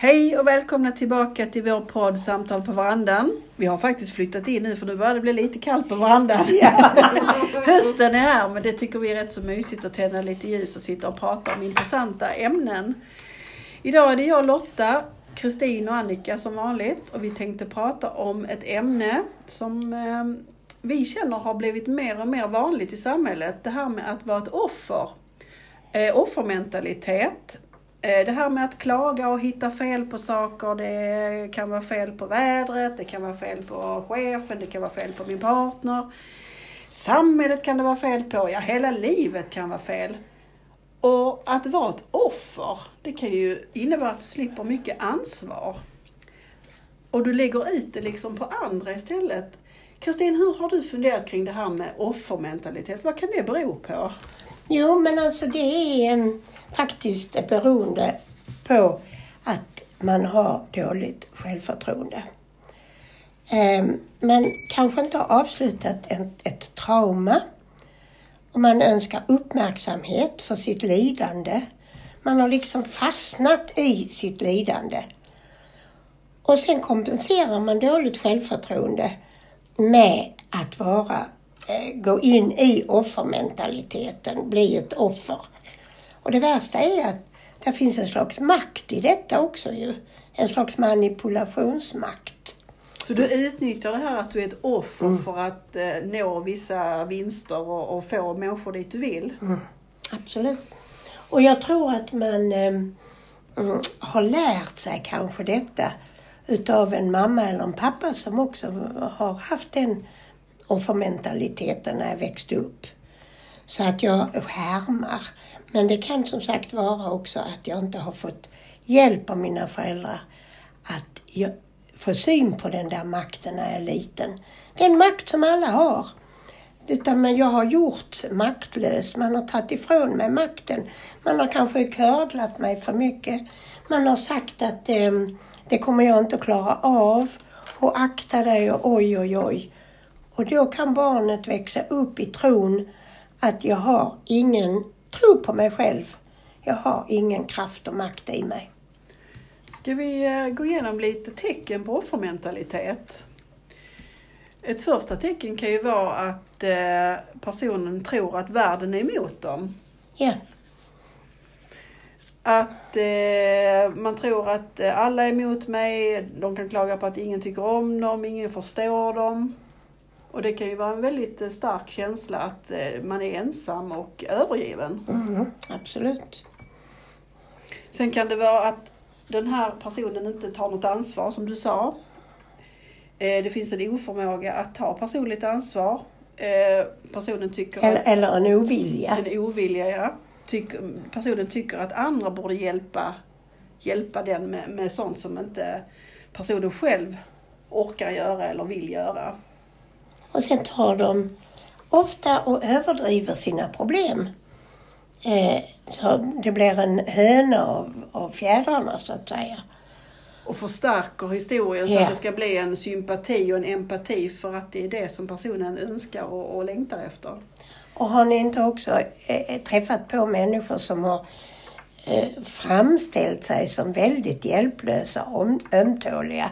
Hej och välkomna tillbaka till vår podd Samtal på verandan. Vi har faktiskt flyttat in nu för nu börjar det bli lite kallt på verandan. Hösten är här men det tycker vi är rätt så mysigt att tända lite ljus och sitta och prata om intressanta ämnen. Idag är det jag Lotta, Kristin och Annika som vanligt och vi tänkte prata om ett ämne som eh, vi känner har blivit mer och mer vanligt i samhället. Det här med att vara ett offer. Eh, offermentalitet. Eh, det här med att klaga och hitta fel på saker, det kan vara fel på vädret, det kan vara fel på chefen, det kan vara fel på min partner. Samhället kan det vara fel på, ja hela livet kan vara fel. Och att vara ett offer, det kan ju innebära att du slipper mycket ansvar. Och du lägger ut det liksom på andra istället. Kristin, hur har du funderat kring det här med offermentalitet? Vad kan det bero på? Jo, men alltså det är um, faktiskt beroende på att man har dåligt självförtroende. Um, man kanske inte har avslutat en, ett trauma och man önskar uppmärksamhet för sitt lidande. Man har liksom fastnat i sitt lidande. Och sen kompenserar man dåligt självförtroende med att vara gå in i offermentaliteten, bli ett offer. Och det värsta är att det finns en slags makt i detta också ju. En slags manipulationsmakt. Så du utnyttjar det här att du är ett offer mm. för att eh, nå vissa vinster och, och, få människor dit du vill? Mm. Absolut. Och jag tror att man eh, har lärt sig kanske detta utav en mamma eller en pappa som också har haft en och för mentaliteten när jag växte upp. Så att jag härmar. Men det kan som sagt vara också att jag inte har fått hjälp av mina föräldrar att få syn på den där makten när jag är liten. Det är en makt som alla har. Utan men jag har gjorts maktlös. Man har tagit ifrån mig makten. Man har kanske kördlat mig för mycket. Man har sagt att eh, det kommer jag inte att klara av. Och akta dig och oj, oj, oj. Och då kan barnet växa upp i tron att jag har ingen tro på mig själv. Jag har ingen kraft och makt i mig. Ska vi eh, gå igenom lite tecken på offermentalitet? Ett första tecken kan ju vara att eh, personen tror att världen är emot dem. Ja. Att eh, man tror att alla är emot mig, de kan klaga på att ingen tycker om dem, ingen förstår dem. Och det kan ju vara en väldigt eh, stark känsla att eh, man är ensam och övergiven. Mm, absolut. Sen kan det vara att den här personen inte tar något ansvar som du sa. Eh, det finns en oförmåga att ta personligt ansvar. Personen tycker eller, eller en ovilja. En ovilja, ja. Tycker, personen tycker att andra borde hjälpa, hjälpa den med, med sånt som inte personen själv orkar göra eller vill göra. Och sen tar de ofta och överdriver sina problem. Eh, så det blir en höna av, av fjädrarna så att säga. Och förstärker historien så att det ska bli en sympati och en empati för att det är det som personen önskar och, och längtar efter. Och har ni inte också eh, träffat på människor som har eh, framställt sig som väldigt hjälplösa och ömtåliga.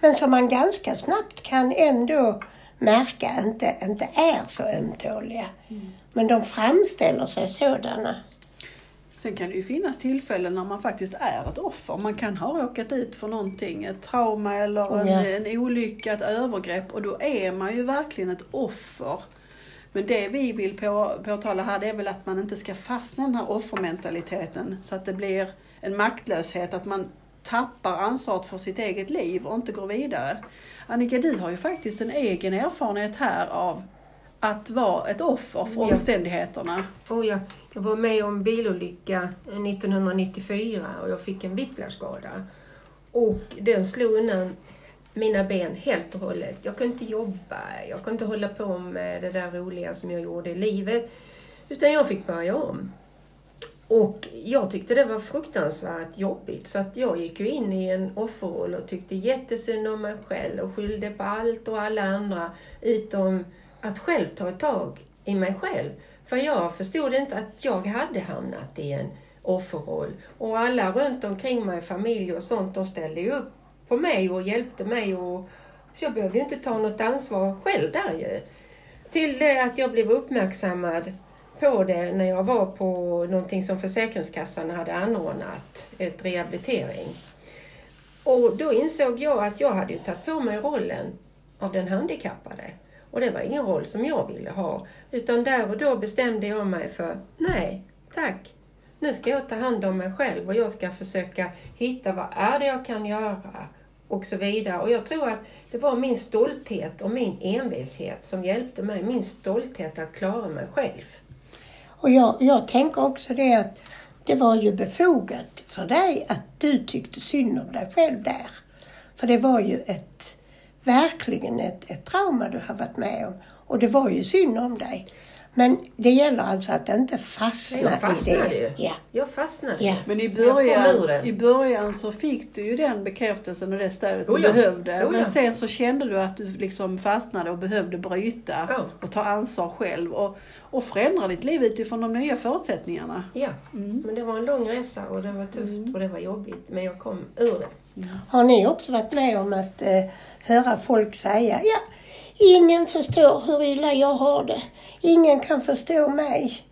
Men som man ganska snabbt kan ändå märka inte, inte är så ömtåliga. Mm. Men de framställer sig sådana. Sen kan det ju finnas tillfällen när man faktiskt är ett offer. Man kan ha råkat ut för någonting, ett trauma eller en, ja. en olycka, ett övergrepp och då är man ju verkligen ett offer. Men det vi vill på, påtala här det är väl att man inte ska fastna i den här offermentaliteten så att det blir en maktlöshet, att man tappar ansvaret för sitt eget liv och inte går vidare. Annika, du har ju faktiskt en egen erfarenhet här av att vara ett offer för ja. omständigheterna. Oh ja. Jag var med om en bilolycka 1994 och jag fick en whiplashskada. Och den slog undan mina ben helt och hållet. Jag kunde inte jobba, jag kunde inte hålla på med det där roliga som jag gjorde i livet. Utan jag fick börja om. Och jag tyckte det var fruktansvärt jobbigt så att jag gick ju in i en offerroll och tyckte jättesynd om mig själv och skyllde på allt och alla andra utom att själv ta ett tag i mig själv. För jag förstod inte att jag hade hamnat i en offerroll. Och alla runt omkring mig, familj och sånt, de ställde ju upp på mig och hjälpte mig. Och, så jag behövde inte ta något ansvar själv där ju. Till det att jag blev uppmärksammad på det när jag var på någonting som Försäkringskassan hade anordnat, ett rehabilitering. Och då insåg jag att jag hade ju tagit på mig rollen av den handikappade. Och det var ingen roll som jag ville ha. Utan där och då bestämde jag mig för, nej, tack. Nu ska jag ta hand om mig själv och jag ska försöka hitta vad är det jag kan göra och så vidare. Och jag tror att det var min stolthet och min envishet som hjälpte mig. Min stolthet att klara mig själv. Och jag, jag tänker också det att det var ju befogat för dig att du tyckte synd om dig själv där. För det var ju ett, verkligen ett, ett trauma du har varit med om. Och det var ju synd om dig. Men det gäller alltså att inte fastna jag fastnade i det. ju. Ja. Jag fastnade. Ja. Men i början, i början så fick du ju den bekräftelsen och det stödet du Oh ja. behövde. Oh ja. Men sen så kände du att du liksom fastnade och behövde bryta Ja. och ta ansvar själv och, och förändra ditt liv utifrån de nya förutsättningarna. Ja, Mm. men det var en lång resa och det var tufft och det var jobbigt. Men jag kom ur det. Har ni också varit med om att eh, höra folk säga ja, ingen förstår hur illa jag har det. Ingen kan förstå mig.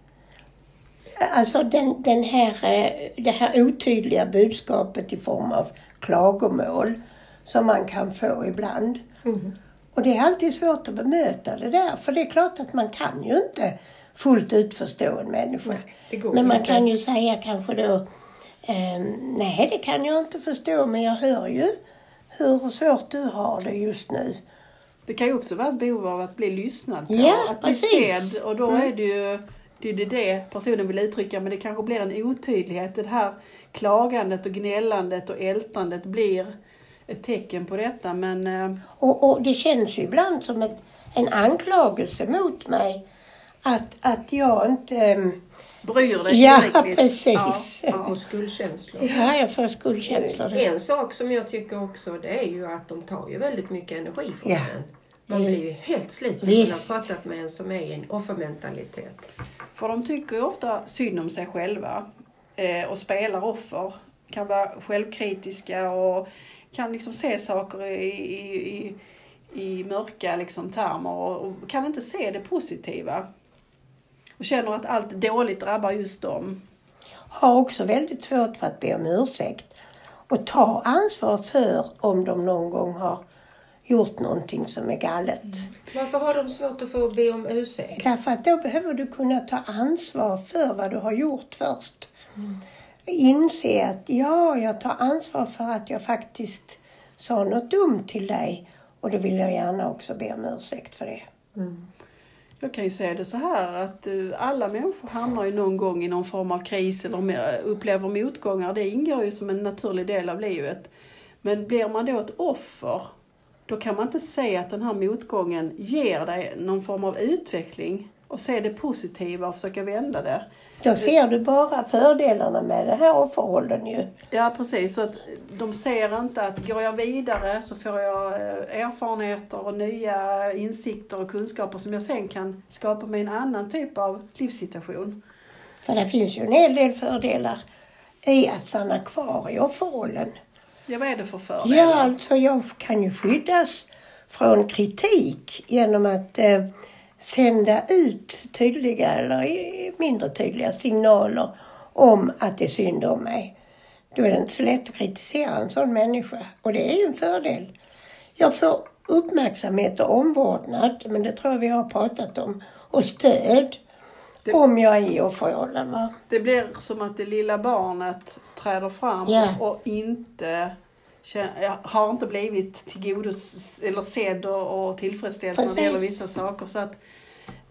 Alltså den, den här, eh, det här otydliga budskapet i form av klagomål som man kan få ibland. Och det är alltid svårt att bemöta det där, för det är klart att man kan ju inte fullt ut förstå en människa. men man inte. kan ju säga kanske då, ehm, nej det kan jag inte förstå, men jag hör ju hur svårt du har det just nu. Det kan ju också vara ett behov av att bli lyssnad på, Ja, att bli precis. sedd. Och då är det ju det, är det, det personen vill uttrycka, men det kanske blir en otydlighet. Det här klagandet och gnällandet och ältandet blir ett tecken på detta. Men eh, Och, och det känns ju ibland som ett, en anklagelse mot mig att, att jag inte... ehm, bryr dig Ja, tillräckligt. precis. Jag får skuldkänslor. Ja, jag får skuldkänslor. En sak som jag tycker också det är ju att de tar ju väldigt mycket energi från Ja. en. Man blir ju helt sliten när man har pratat med en som är i en offermentalitet. För de tycker ju ofta synd om sig själva eh, och spelar offer. Kan vara självkritiska och kan liksom se saker i, i, i, i mörka liksom, termer och, och kan inte se det positiva. Och känner att allt dåligt drabbar just dem. Har också väldigt svårt för att be om ursäkt och ta ansvar för om de någon gång har gjort någonting som är galet. Varför har de svårt att få be om ursäkt? Därför att då behöver du kunna ta ansvar för vad du har gjort först. Inse att ja, jag tar ansvar för att jag faktiskt sa något dumt till dig och då vill jag gärna också be om ursäkt för det. Jag kan ju säga det så här att eh, alla människor hamnar ju någon gång i någon form av kris eller upplever motgångar. Det ingår ju som en naturlig del av livet. Men blir man då ett offer, då kan man inte se att den här motgången ger dig någon form av utveckling och se det positiva och försöka vända det. Då ser du bara fördelarna med den här offerrollen ju. Ja precis, så att de ser inte att går jag vidare så får jag eh, erfarenheter och nya insikter och kunskaper som jag sen kan skapa mig en annan typ av livssituation. För det finns ju en hel del fördelar i att stanna kvar i offerrollen. Ja, vad är det för fördelar? Ja, alltså jag kan ju skyddas från kritik genom att eh, sända ut tydliga eller mindre tydliga signaler om att det är synd om mig. Då är det inte så lätt att kritisera en sån människa och det är ju en fördel. Jag får uppmärksamhet och omvårdnad, men det tror jag vi har pratat om, och stöd Det- om jag är i offerrollen. Va? Det blir som att det lilla barnet träder fram Ja. och inte har inte blivit tillgodos eller sedd och, och tillfredsställd när det Precis. gäller vissa saker. Så att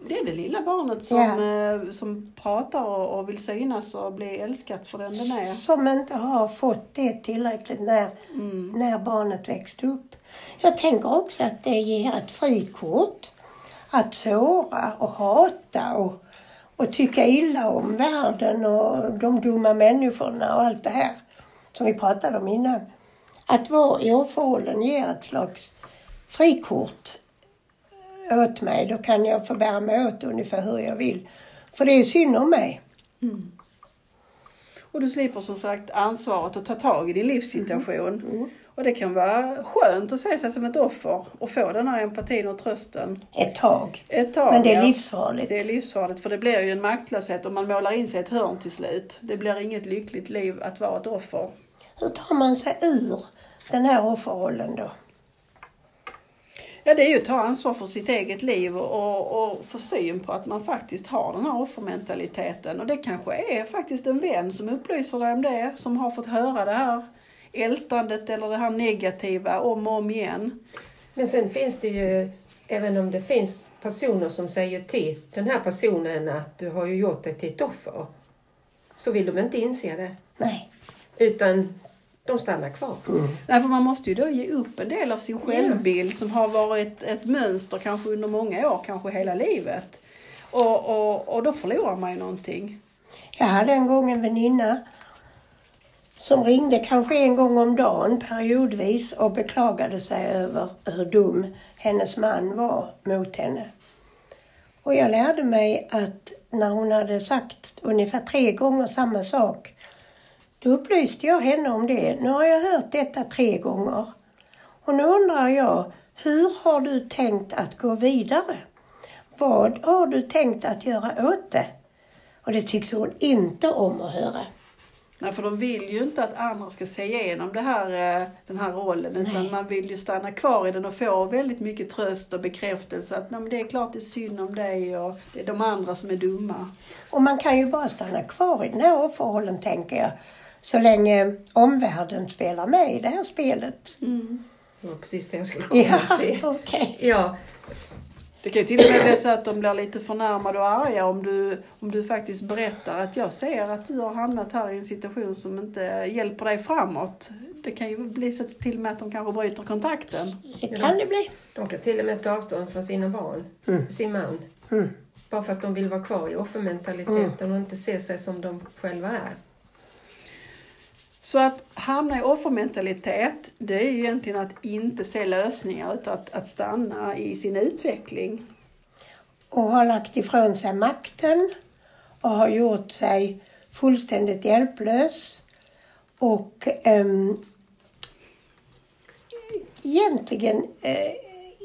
det är det lilla barnet som, eh, som pratar och, och vill synas och bli älskat för den den är. Som inte har fått det tillräckligt när, Mm. när barnet växte upp. Jag tänker också att det ger ett frikort att såra och hata och, och tycka illa om världen och de dumma människorna och allt det här som vi pratade om innan. Att vara i offerrollen ger ett slags frikort åt mig. Då kan jag få bära mig åt ungefär hur jag vill. För det är synd om mig. Och du slipper som sagt ansvaret att ta tag i din livssituation. Och det kan vara skönt att se sig som ett offer och få den här empatin och trösten Ett tag. ett tag. Men det är livsfarligt. Det är livsfarligt för det blir ju en maktlöshet om man målar in sig i ett hörn till slut. Det blir inget lyckligt liv att vara ett offer. Hur tar man sig ur den här offerrollen då? Ja, det är ju att ta ansvar för sitt eget liv och, och få syn på att man faktiskt har den här offermentaliteten. Och det kanske är faktiskt en vän som upplyser dig om det, som har fått höra det här ältandet eller det här negativa om och om igen. Men sen finns det ju, även om det finns personer som säger till den här personen att du har ju gjort dig till ett offer, så vill de inte inse det. Nej. Utan de stannar kvar. Nej, för man måste ju då ge upp en del av sin självbild som har varit ett mönster kanske under många år, kanske hela livet. Och, och, och då förlorar man ju någonting. Jag hade en gång en väninna som ringde kanske en gång om dagen periodvis och beklagade sig över hur dum hennes man var mot henne. Och jag lärde mig att när hon hade sagt ungefär tre gånger samma sak, då upplyste jag henne om det. Nu har jag hört detta tre gånger. Och nu undrar jag, hur har du tänkt att gå vidare? Vad har du tänkt att göra åt det? Och det tyckte hon inte om att höra. Nej, för de vill ju inte att andra ska se igenom det här, eh, den här rollen utan Nej. man vill ju stanna kvar i den och få väldigt mycket tröst och bekräftelse att Nej, men det är klart det är synd om dig och det är de andra som är dumma. Och man kan ju bara stanna kvar i den här offerrollen, tänker jag, så länge omvärlden spelar med i det här spelet. Det var precis det jag skulle komma Ja, till. okej. Ja, Det kan ju till och med bli så att de blir lite förnärmade och arga om du, om du faktiskt berättar att jag ser att du har hamnat här i en situation som inte hjälper dig framåt. Det kan ju bli så till och med att de kanske bryter kontakten. Det kan det bli. de kan till och med ta avstånd från sina barn, sin man. Mm. Bara för att de vill vara kvar i offermentaliteten och inte se sig som de själva är. Så att hamna i offermentalitet, det är ju egentligen att inte se lösningar utan att, att stanna i sin utveckling. Och har lagt ifrån sig makten och har gjort sig fullständigt hjälplös. Och ehm, egentligen eh,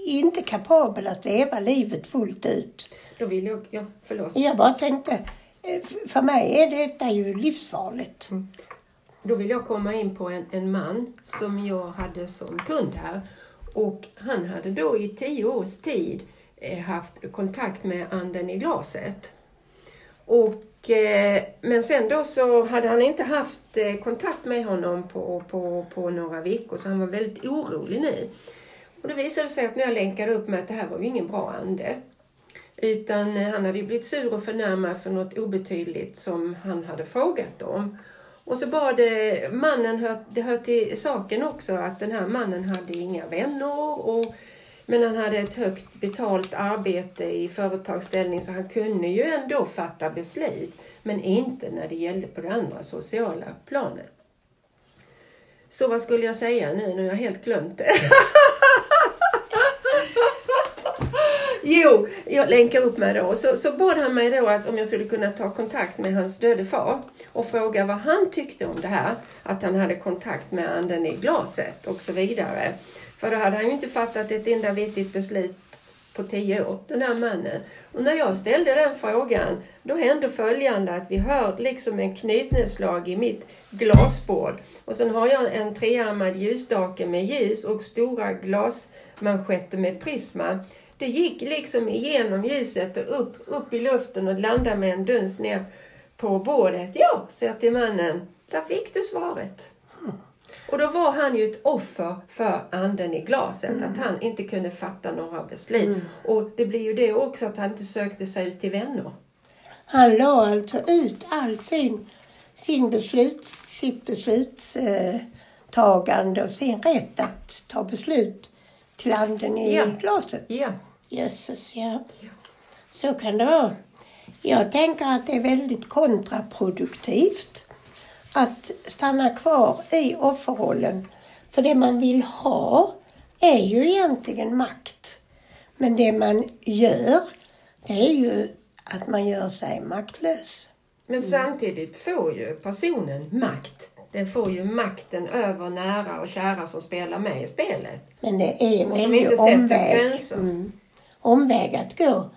inte kapabel att leva livet fullt ut. Då vill jag, ja, förlåt. Jag bara tänkte, eh, för mig är detta ju livsfarligt. Då vill jag komma in på en, en man som jag hade som kund här. Och han hade då i tio års tid eh, haft kontakt med anden i glaset. Och, eh, men sen då så hade han inte haft eh, kontakt med honom på, på, på några veckor så han var väldigt orolig nu. Och det visade sig att när jag länkade upp med att det här var ju ingen bra ande. Utan han hade ju blivit sur och förnärmad för något obetydligt som han hade frågat om. Och så bad eh, mannen, hör, det hör till saken också att den här mannen hade inga vänner och men han hade ett högt betalt arbete i företagsställning så han kunde ju ändå fatta beslut. Men inte när det gällde på det andra sociala planet. Så vad skulle jag säga nu? Nu har jag helt glömt det. Jo, jag länkar upp mig då. Så, så bad han mig då att om jag skulle kunna ta kontakt med hans döde far och fråga vad han tyckte om det här. Att han hade kontakt med anden i glaset och så vidare. För då hade han ju inte fattat ett enda vettigt beslut på tio år, den här mannen. Och när jag ställde den frågan, då hände följande att vi hör liksom en knytnävsslag i mitt glasbord. Och sen har jag en trearmad ljusstake med ljus och stora glasmanschetter med prisma. Det gick liksom igenom ljuset och upp, upp i luften och landade med en duns ner på bordet. Ja, säger till mannen, där fick du svaret. Och då var han ju ett offer för anden i glaset, att han inte kunde fatta några beslut. Och det blir ju det också att han inte sökte sig ut till vänner. Han la alltså ut all sin, sin beslut, sitt beslutstagande och sin rätt att ta beslut till anden i Ja. glaset. Ja, Jösses, ja. Så kan det vara. Jag tänker att det är väldigt kontraproduktivt att stanna kvar i offerrollen. För det man vill ha är ju egentligen makt. Men det man gör, det är ju att man gör sig maktlös. Men samtidigt får ju personen makt. Den får ju makten över nära och kära som spelar med i spelet. Men det är en väldig omväg. Mm. Omväg att gå.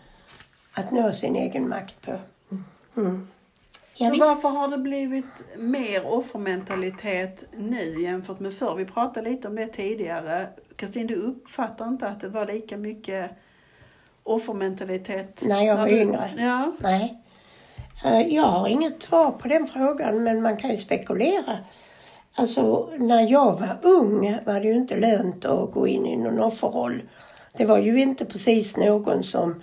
Att nå sin egen makt på. Mm. Ja, Men visst. varför har det blivit mer offermentalitet nu jämfört med förr? Vi pratade lite om det tidigare. Kristin, du uppfattar inte att det var lika mycket offermentalitet? När jag var du- yngre. Ja. Nej. Eh, jag har inget svar på den frågan, men man kan ju spekulera. Alltså, när jag var ung var det ju inte lönt att gå in i någon offerroll. Det var ju inte precis någon som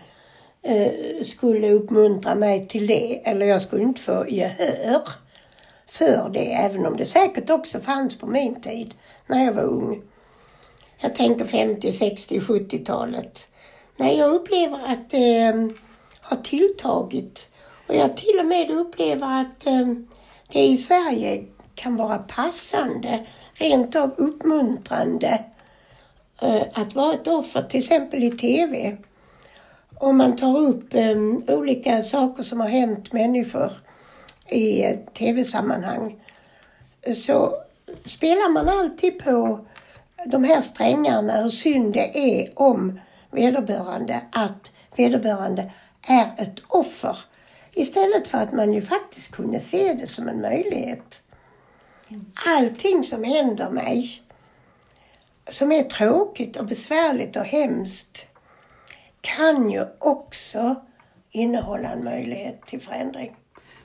eh, skulle uppmuntra mig till det. Eller jag skulle inte få gehör för det, även om det säkert också fanns på min tid när jag var ung. Jag tänker 50, 60, 70-talet. Nej, jag upplever att det eh, har tilltagit. Och jag till och med upplever att eh, det i Sverige kan vara passande, rent av uppmuntrande eh, att vara ett offer, till exempel i TV. Om man tar upp eh, olika saker som har hänt människor i eh, TV-sammanhang eh, så spelar man alltid på de här strängarna hur synd det är om vederbörande att vederbörande är ett offer. Istället för att man ju faktiskt kunde se det som en möjlighet. Allting som händer mig, som är tråkigt och besvärligt och hemskt, kan ju också innehålla en möjlighet till förändring.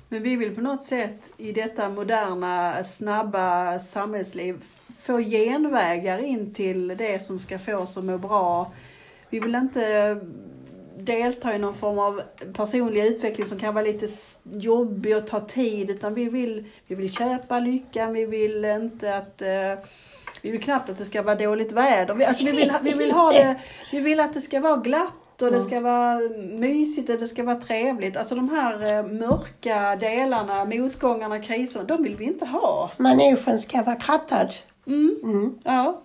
Men vi vill på något sätt i detta moderna, snabba samhällsliv få genvägar in till det som ska få oss att må bra. Vi vill inte delta i någon form av personlig utveckling som kan vara lite jobbig och ta tid utan vi vill, vi vill köpa lyckan, vi vill inte att eh, vi vill knappt att det ska vara dåligt väder. Vi, alltså vi, vill, vi vill ha det, vi vill att det ska vara glatt och det ska vara mysigt och det ska vara trevligt. Alltså de här eh, mörka delarna, motgångarna, kriserna, de vill vi inte ha. Manegen ska vara krattad. Mm. Mm. Ja.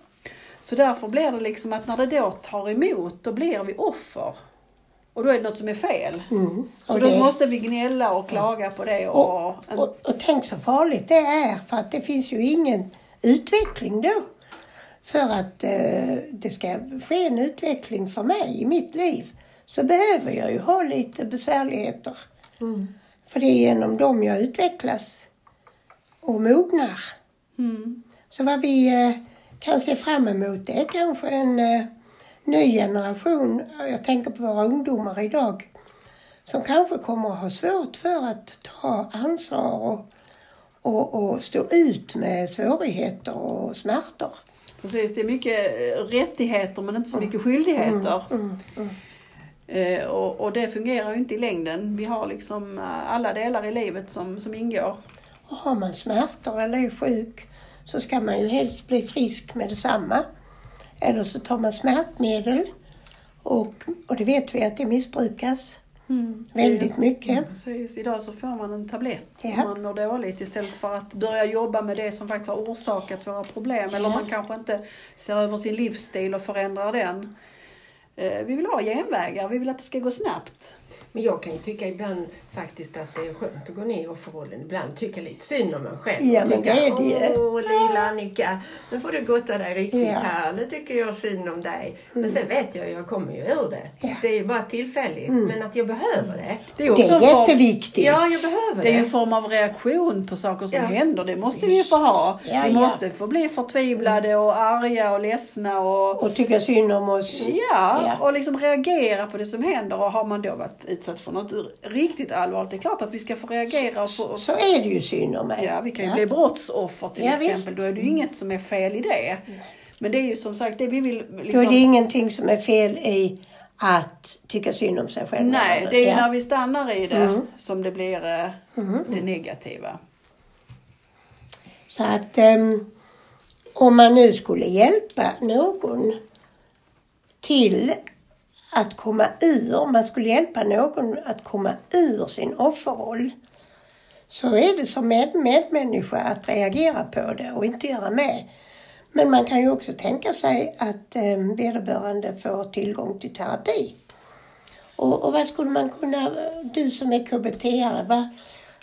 Så därför blir det liksom att när det då tar emot, då blir vi offer. Och då är det något som är fel. Mm. Så då det- måste vi gnälla och klaga på det. Och, Och, och, och tänk så farligt det är för att det finns ju ingen utveckling då. För att eh, det ska ske en utveckling för mig i mitt liv så behöver jag ju ha lite besvärligheter. För det är genom dem jag utvecklas och mognar. mm. Så vad vi eh, kan se fram emot det är kanske en eh, ny generation, jag tänker på våra ungdomar idag, som kanske kommer att ha svårt för att ta ansvar och, och, och stå ut med svårigheter och smärtor. Precis, det är mycket eh, rättigheter men inte så mycket skyldigheter. Mm, mm. Eh, och, och det fungerar ju inte i längden. Vi har liksom eh, alla delar i livet som, som ingår. Och har man smärtor eller är sjuk så ska man ju helst bli frisk med detsamma. Eller så tar man smärtmedel och, och det vet vi att det missbrukas väldigt mycket. Precis, idag så får man en tablett Ja. om man mår dåligt istället för att börja jobba med det som faktiskt har orsakat våra problem. Eller Ja. man kanske inte ser över sin livsstil och förändrar den. Eh, Vi vill ha genvägar, vi vill att det ska gå snabbt. Men jag kan ju tycka ibland faktiskt att det är skönt att gå ner i offerrollen. Ibland tycka lite synd om en själv. Ja, men tycka, det är det. Åh, lilla Annika, nu får du gotta dig riktigt Ja. här. Nu tycker jag synd om dig. Men sen vet jag, jag kommer ju ur det. Ja. Det är ju bara tillfälligt. Men att jag behöver det. Det är, Det är en form- jätteviktigt. Ja, jag behöver Det är ju det. en form av reaktion på saker som Ja. händer. Det måste vi ju få ha. Ja, vi måste få bli förtvivlade och arga och ledsna och Och tycka synd om oss. Ja, Ja. och liksom reagera på det som händer. Och har man då varit utsatt för något riktigt allvarligt, det är klart att vi ska få reagera. Och få, Så är det ju synd om mig. ja, vi kan ju bli brottsoffer till Ja, exempel. visst. Då är det ju inget som är fel i det. Men det är ju som sagt det vi vill Då är liksom... det ingenting som är fel i att tycka synd om sig själv. Nej, det är ju Ja. när vi stannar i det Mm. som det blir eh, det negativa. Så att ehm, om man nu skulle hjälpa någon till att komma ur, man skulle hjälpa någon att komma ur sin offerroll så är det som med, medmänniska att reagera på det och inte göra med. Men man kan ju också tänka sig att eh, vederbörande får tillgång till terapi. Och, och vad skulle man kunna, du som är KBT-are, vad,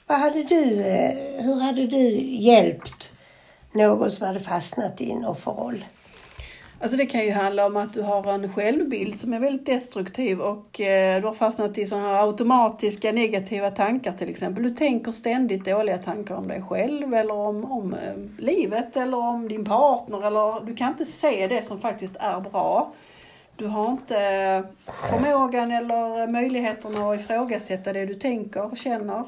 Vad hade du, eh, hur hade du hjälpt någon som hade fastnat i en offerroll? Alltså det kan ju handla om att du har en självbild som är väldigt destruktiv och eh, du har fastnat i sådana här automatiska negativa tankar till exempel. Du tänker ständigt dåliga tankar om dig själv eller om, om eh, livet eller om din partner eller du kan inte se det som faktiskt är bra. Du har inte eh, förmågan eller möjligheterna att ifrågasätta det du tänker och känner.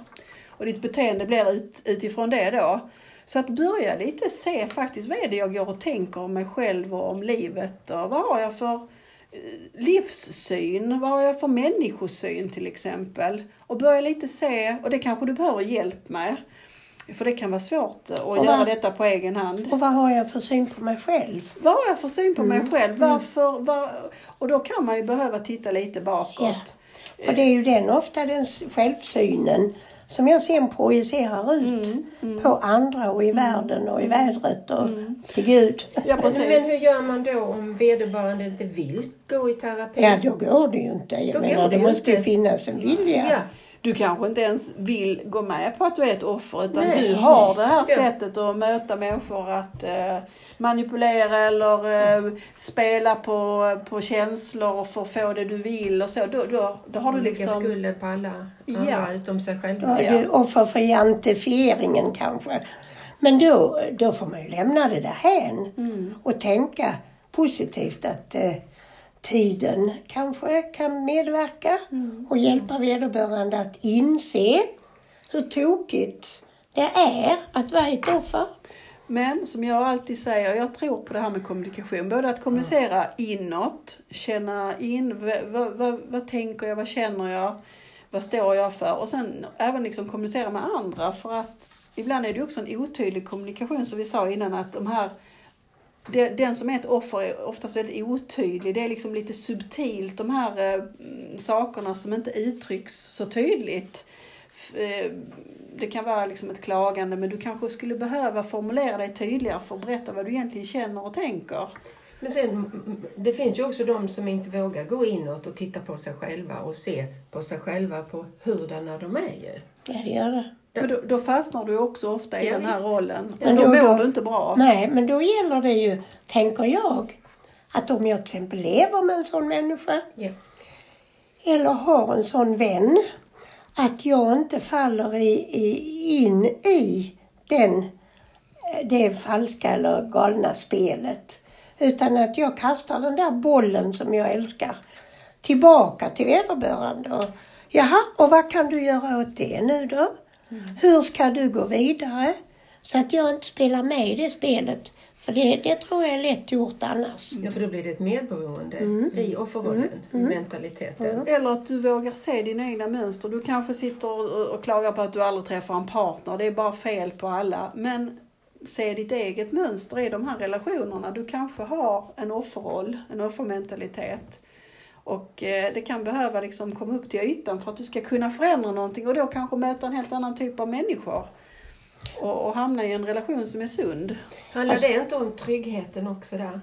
Och ditt beteende blir ut, utifrån det då. Så att börja lite se faktiskt vad är det jag går och tänker om mig själv och om livet och vad har jag för eh, livssyn, vad har jag för människosyn till exempel. Och börja lite se, och det kanske du behöver hjälp med. För det kan vara svårt att Och göra vad- detta på egen hand. Och vad har jag för syn på mig själv? Vad har jag för syn på mig Mm. själv? Varför? Var, och då kan man ju behöva titta lite bakåt. För det är ju den, ofta den självsynen som jag sen projicerar ut Mm, på andra och i världen och i vädret och till Gud. Ja, Men, precis. men hur gör man då om vederbörande inte vill gå i terapi? Ja, då går det ju inte. Jag Då menar, det det måste ju inte. finna en vilja. Ja. Du kanske inte ens vill gå med på att du är ett offer utan Nej, du har nej. det här Ja. sättet att möta människor att eh, manipulera eller eh, spela på, på känslor för att få det du vill och så. Då, då, då har du Lägga liksom... skulden på alla andra Ja. utom sig själv. Ja, Ja. du offer för jantifieringen kanske. Men då, då får man ju lämna det därhän Mm. och tänka positivt att eh, tiden kanske kan medverka Mm. och hjälpa vederbörande att inse hur tokigt det är att vara ett offer. Men som jag alltid säger, jag tror på det här med kommunikation. Både att kommunicera inåt, känna in, vad, vad, vad, tänker jag, vad känner jag, vad står jag för? Och sen även liksom kommunicera med andra för att ibland är det också en otydlig kommunikation som vi sa innan att de här den som är ett offer är oftast väldigt otydlig. Det är liksom lite subtilt de här eh, mm, sakerna som inte uttrycks så tydligt. Eh, Det kan vara liksom ett klagande men du kanske skulle behöva formulera dig tydligare för att berätta vad du egentligen känner och tänker. Men sen, det finns ju också de som inte vågar gå inåt och titta på sig själva och se på sig själva på hurdana de är ju. Ja, det gör det. Men då, då fastnar du också ofta i Ja, den här visst. rollen. Men och då, då- mår då- du inte bra. Nej, men då gäller det ju, tänker jag, att om jag till exempel lever med en sån människa Ja. eller har en sån vän, att jag inte faller i, i, in i den, det falska eller galna spelet. Utan att jag kastar den där bollen som jag älskar tillbaka till vederbörande. Och, Jaha, och vad kan du göra åt det nu då? Hur ska du gå vidare? Så att jag inte spelar med i det spelet. För det, det tror jag är lätt gjort annars. ja, för då blir det ett medberoende Mm. i offerrollen, mentaliteten. Eller att du vågar se dina egna mönster. Du kanske sitter och, och klagar på att du aldrig träffar en partner. Det är bara fel på alla. Men se ditt eget mönster i de här relationerna. Du kanske har en offerroll, en offermentalitet. Och eh, det kan behöva liksom komma upp till ytan för att du ska kunna förändra någonting och då kanske möta en helt annan typ av människor. Och, och hamna i en relation som är sund. Handlar Alltså- det inte om tryggheten också där?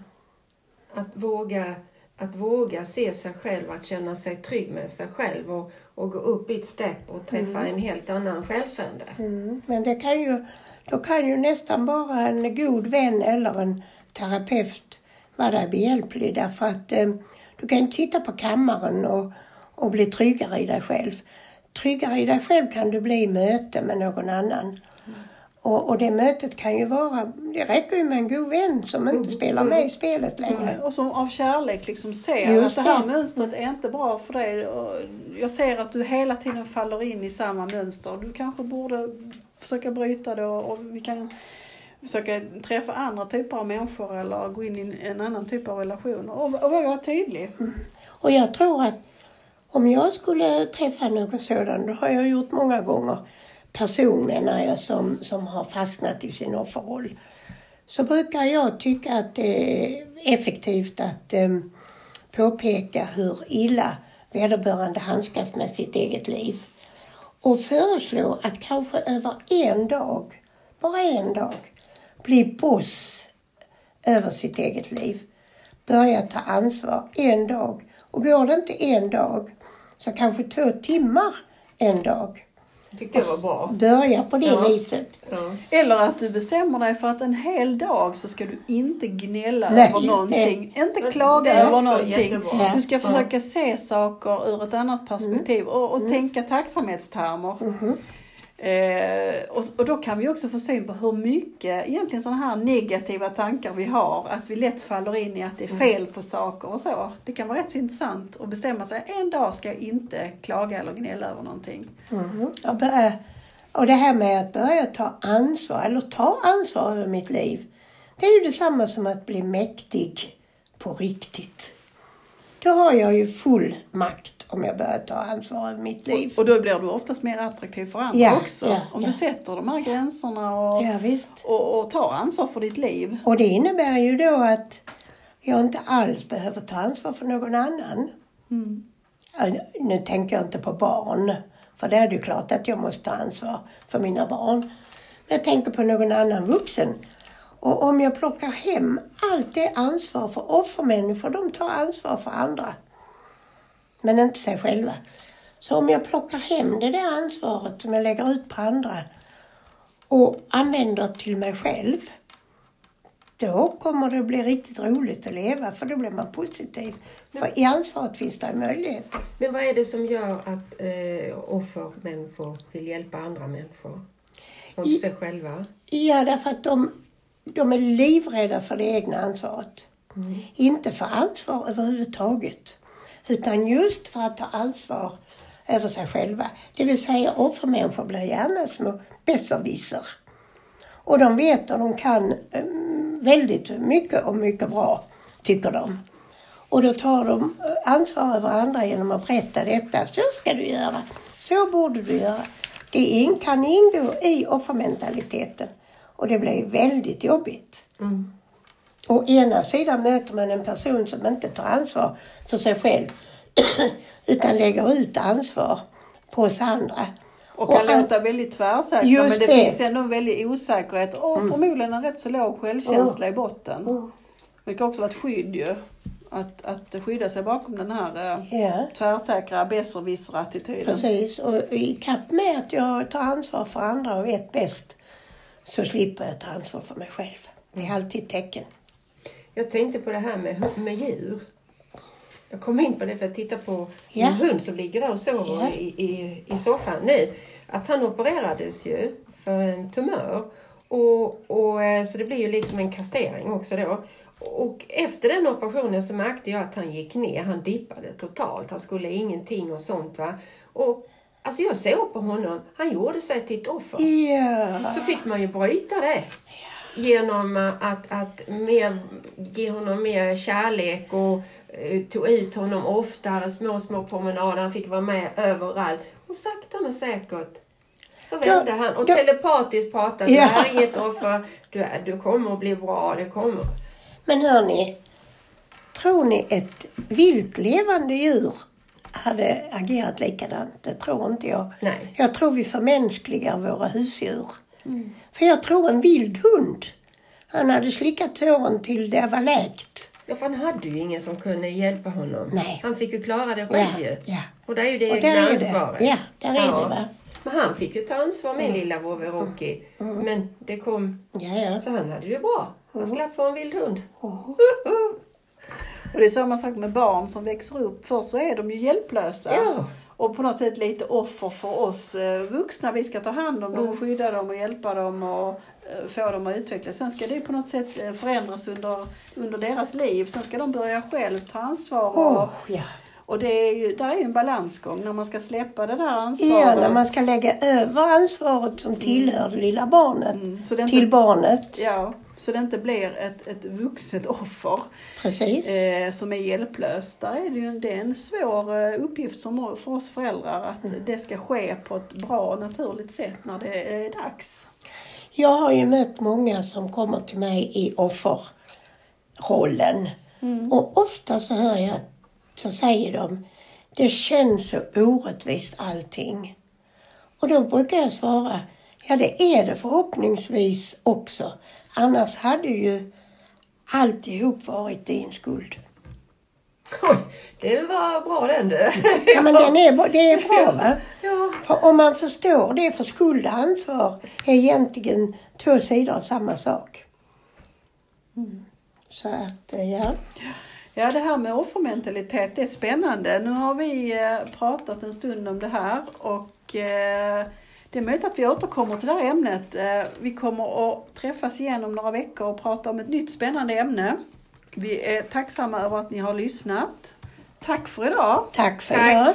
Att våga, att våga se sig själv, att känna sig trygg med sig själv och, och gå upp i ett stepp och träffa en helt annan själsfrände. Mm, men det kan ju, då kan ju nästan bara en god vän eller en terapeut vara där behjälplig. Därför att eh, du kan ju sitta på kammaren och, och bli tryggare i dig själv. Tryggare i dig själv kan du bli i möte med någon annan. Och, och det mötet kan ju vara, det räcker ju med en god vän som inte spelar med i spelet längre. Och som av kärlek liksom ser Just att det här det. mönstret är inte bra för dig. Jag ser att du hela tiden faller in i samma mönster. Du kanske borde försöka bryta det och, och vi kan försöka träffa andra typer av människor eller gå in i en annan typ av relation. Och, och vara tydlig. Och jag tror att om jag skulle träffa någon sådan, det har jag gjort många gånger, person menar jag som, som har fastnat i sin offerroll, så brukar jag tycka att det är effektivt att eh, påpeka hur illa vederbörande handskas med sitt eget liv. Och föreslå att kanske över en dag, bara en dag, bli boss över sitt eget liv. Börja ta ansvar en dag. Och går det inte en dag, så kanske två timmar en dag. Jag tyckte det var bra. Börja på det Ja. viset. Ja. Eller att du bestämmer dig för att en hel dag så ska du inte gnälla Nej, över någonting. Inte Det klaga är över någonting. jättebra. Du ska Ja. försöka se saker ur ett annat perspektiv och, och tänka tacksamhetstermer. Mhm. Eh, och, och då kan vi också få syn på hur mycket egentligen sådana här negativa tankar vi har. Att vi lätt faller in i att det är fel på saker och så. Det kan vara rätt så intressant att bestämma sig. En dag ska jag inte klaga eller gnälla över någonting. Mhm. Jag börjar, och det här med att börja ta ansvar, eller ta ansvar över mitt liv. Det är ju detsamma som att bli mäktig på riktigt. Då har jag ju full makt om jag börjar ta ansvar över mitt liv. Och då blir du oftast mer attraktiv för andra Ja, också. ja, om ja. du sätter de här gränserna och, och, och tar ansvar för ditt liv. Och det innebär ju då att jag inte alls behöver ta ansvar för någon annan. Mm. Ja, Nu tänker jag inte på barn, för det är det ju klart att jag måste ta ansvar för mina barn. Men jag tänker på någon annan vuxen. Och om jag plockar hem allt det ansvar för offermänniskor, de tar ansvar för andra. Men inte sig själva. Så om jag plockar hem det där ansvaret som jag lägger ut på andra och använder till mig själv, då kommer det bli riktigt roligt att leva för då blir man positiv. För i ansvaret finns det möjligheter. Men vad är det som gör att eh, offermänniskor vill hjälpa andra människor? Och sig själva? Ja, därför att de, de är livrädda för det egna ansvaret. Inte för ansvar överhuvudtaget. Utan just för att ta ansvar över sig själva. Det vill säga offermänniskor blir gärna små besserwisser. Och de vet och de kan mm, väldigt mycket och mycket bra, tycker de. Och då tar de eh, ansvar över andra genom att berätta detta. Så ska du göra. Så borde du göra. Det kan ingå i offermentaliteten. Och det blir väldigt jobbigt. Mm. Å ena sidan möter man en person som inte tar ansvar för sig själv. utan lägger ut ansvar på oss andra. Och kan Och, låta väldigt tvärsäkra Just men det, det. finns ändå en väldig osäkerhet och förmodligen en rätt så låg självkänsla i botten. Mm. Det kan också vara ett skydd ju. Att, att skydda sig bakom den här Ja. tvärsäkra besserwisser-attityden. Precis, och i kapp med att jag tar ansvar för andra och vet bäst så slipper jag ta ansvar för mig själv. Det är alltid ett tecken. Jag tänkte på det här med, med djur. Jag kom in på det för att titta på Ja. min hund som ligger där och sover Ja. i, i, i soffan nu. Att han opererades ju för en tumör. Och, och, eh, så det blir ju liksom en kastering också då. Och efter den operationen så märkte jag att han gick ner. Han dippade totalt. Han skulle ingenting och sånt va. Och alltså jag såg på honom. Han gjorde sig till ett offer Ja. så fick man ju bryta det. Genom eh, att, att mer, ge honom mer kärlek och eh, tog ut honom oftare, små, små promenader. Han fick vara med överallt. Och sakta men säkert så vände han och ja. telepatiskt pratade. Ja. Det här är inget offer. Du, du kommer att bli bra. Det kommer. Men hörni, tror ni ett vilt levande djur hade agerat likadant? Det tror inte jag. Nej. Jag tror vi förmänskligar våra husdjur. För jag tror en vild hund, han hade slickat såren till det var läkt. Ja, för han hade ju ingen som kunde hjälpa honom. Nej. Han fick ju klara det själv Ja, ja. Och det är ju det egna är det. ansvaret. Ja, där är det, va? Men han fick ju ta ansvar, min lilla vovve Rocky. Men det kom Ja, ja. Så han hade det bra. Han slapp få en vild hund. Och det är samma sak med barn som växer upp. Först så är de ju hjälplösa. Ja. Och på något sätt lite offer för oss eh, vuxna. Vi ska ta hand om dem och skydda dem och hjälpa dem och eh, få dem att utvecklas. Sen ska det på något sätt eh, förändras under, under deras liv. Sen ska de börja själv ta ansvar. Och, Åh, ja. och det är ju, där är ju en balansgång när man ska släppa det där ansvaret. Ja, när man ska lägga över ansvaret som tillhör det lilla barnet Mm, till barnet. Ja, så det inte blir ett, ett vuxet offer. Precis. eh, som är hjälplös. Där är det ju det är en svår eh, uppgift som, för oss föräldrar att det ska ske på ett bra och naturligt sätt när det är dags. Jag har ju mött många som kommer till mig i offerrollen. Och ofta så hör jag, så säger de, det känns så orättvist allting. Och då brukar jag svara, ja det är det förhoppningsvis också. Annars hade ju alltihop varit din skuld. Det var bra den du. Ja, men den är, det är bra va? Ja. För om man förstår det, för skuld och ansvar är egentligen två sidor av samma sak. Så att, eh, ja. Ja, det här med offermentalitet det är spännande. Nu har vi eh, pratat en stund om det här och eh, det är möjligt att vi återkommer till det här ämnet. Eh, Vi kommer att träffas igen om några veckor och prata om ett nytt spännande ämne. Vi är tacksamma över att ni har lyssnat. Tack för idag! Tack för Tack. idag.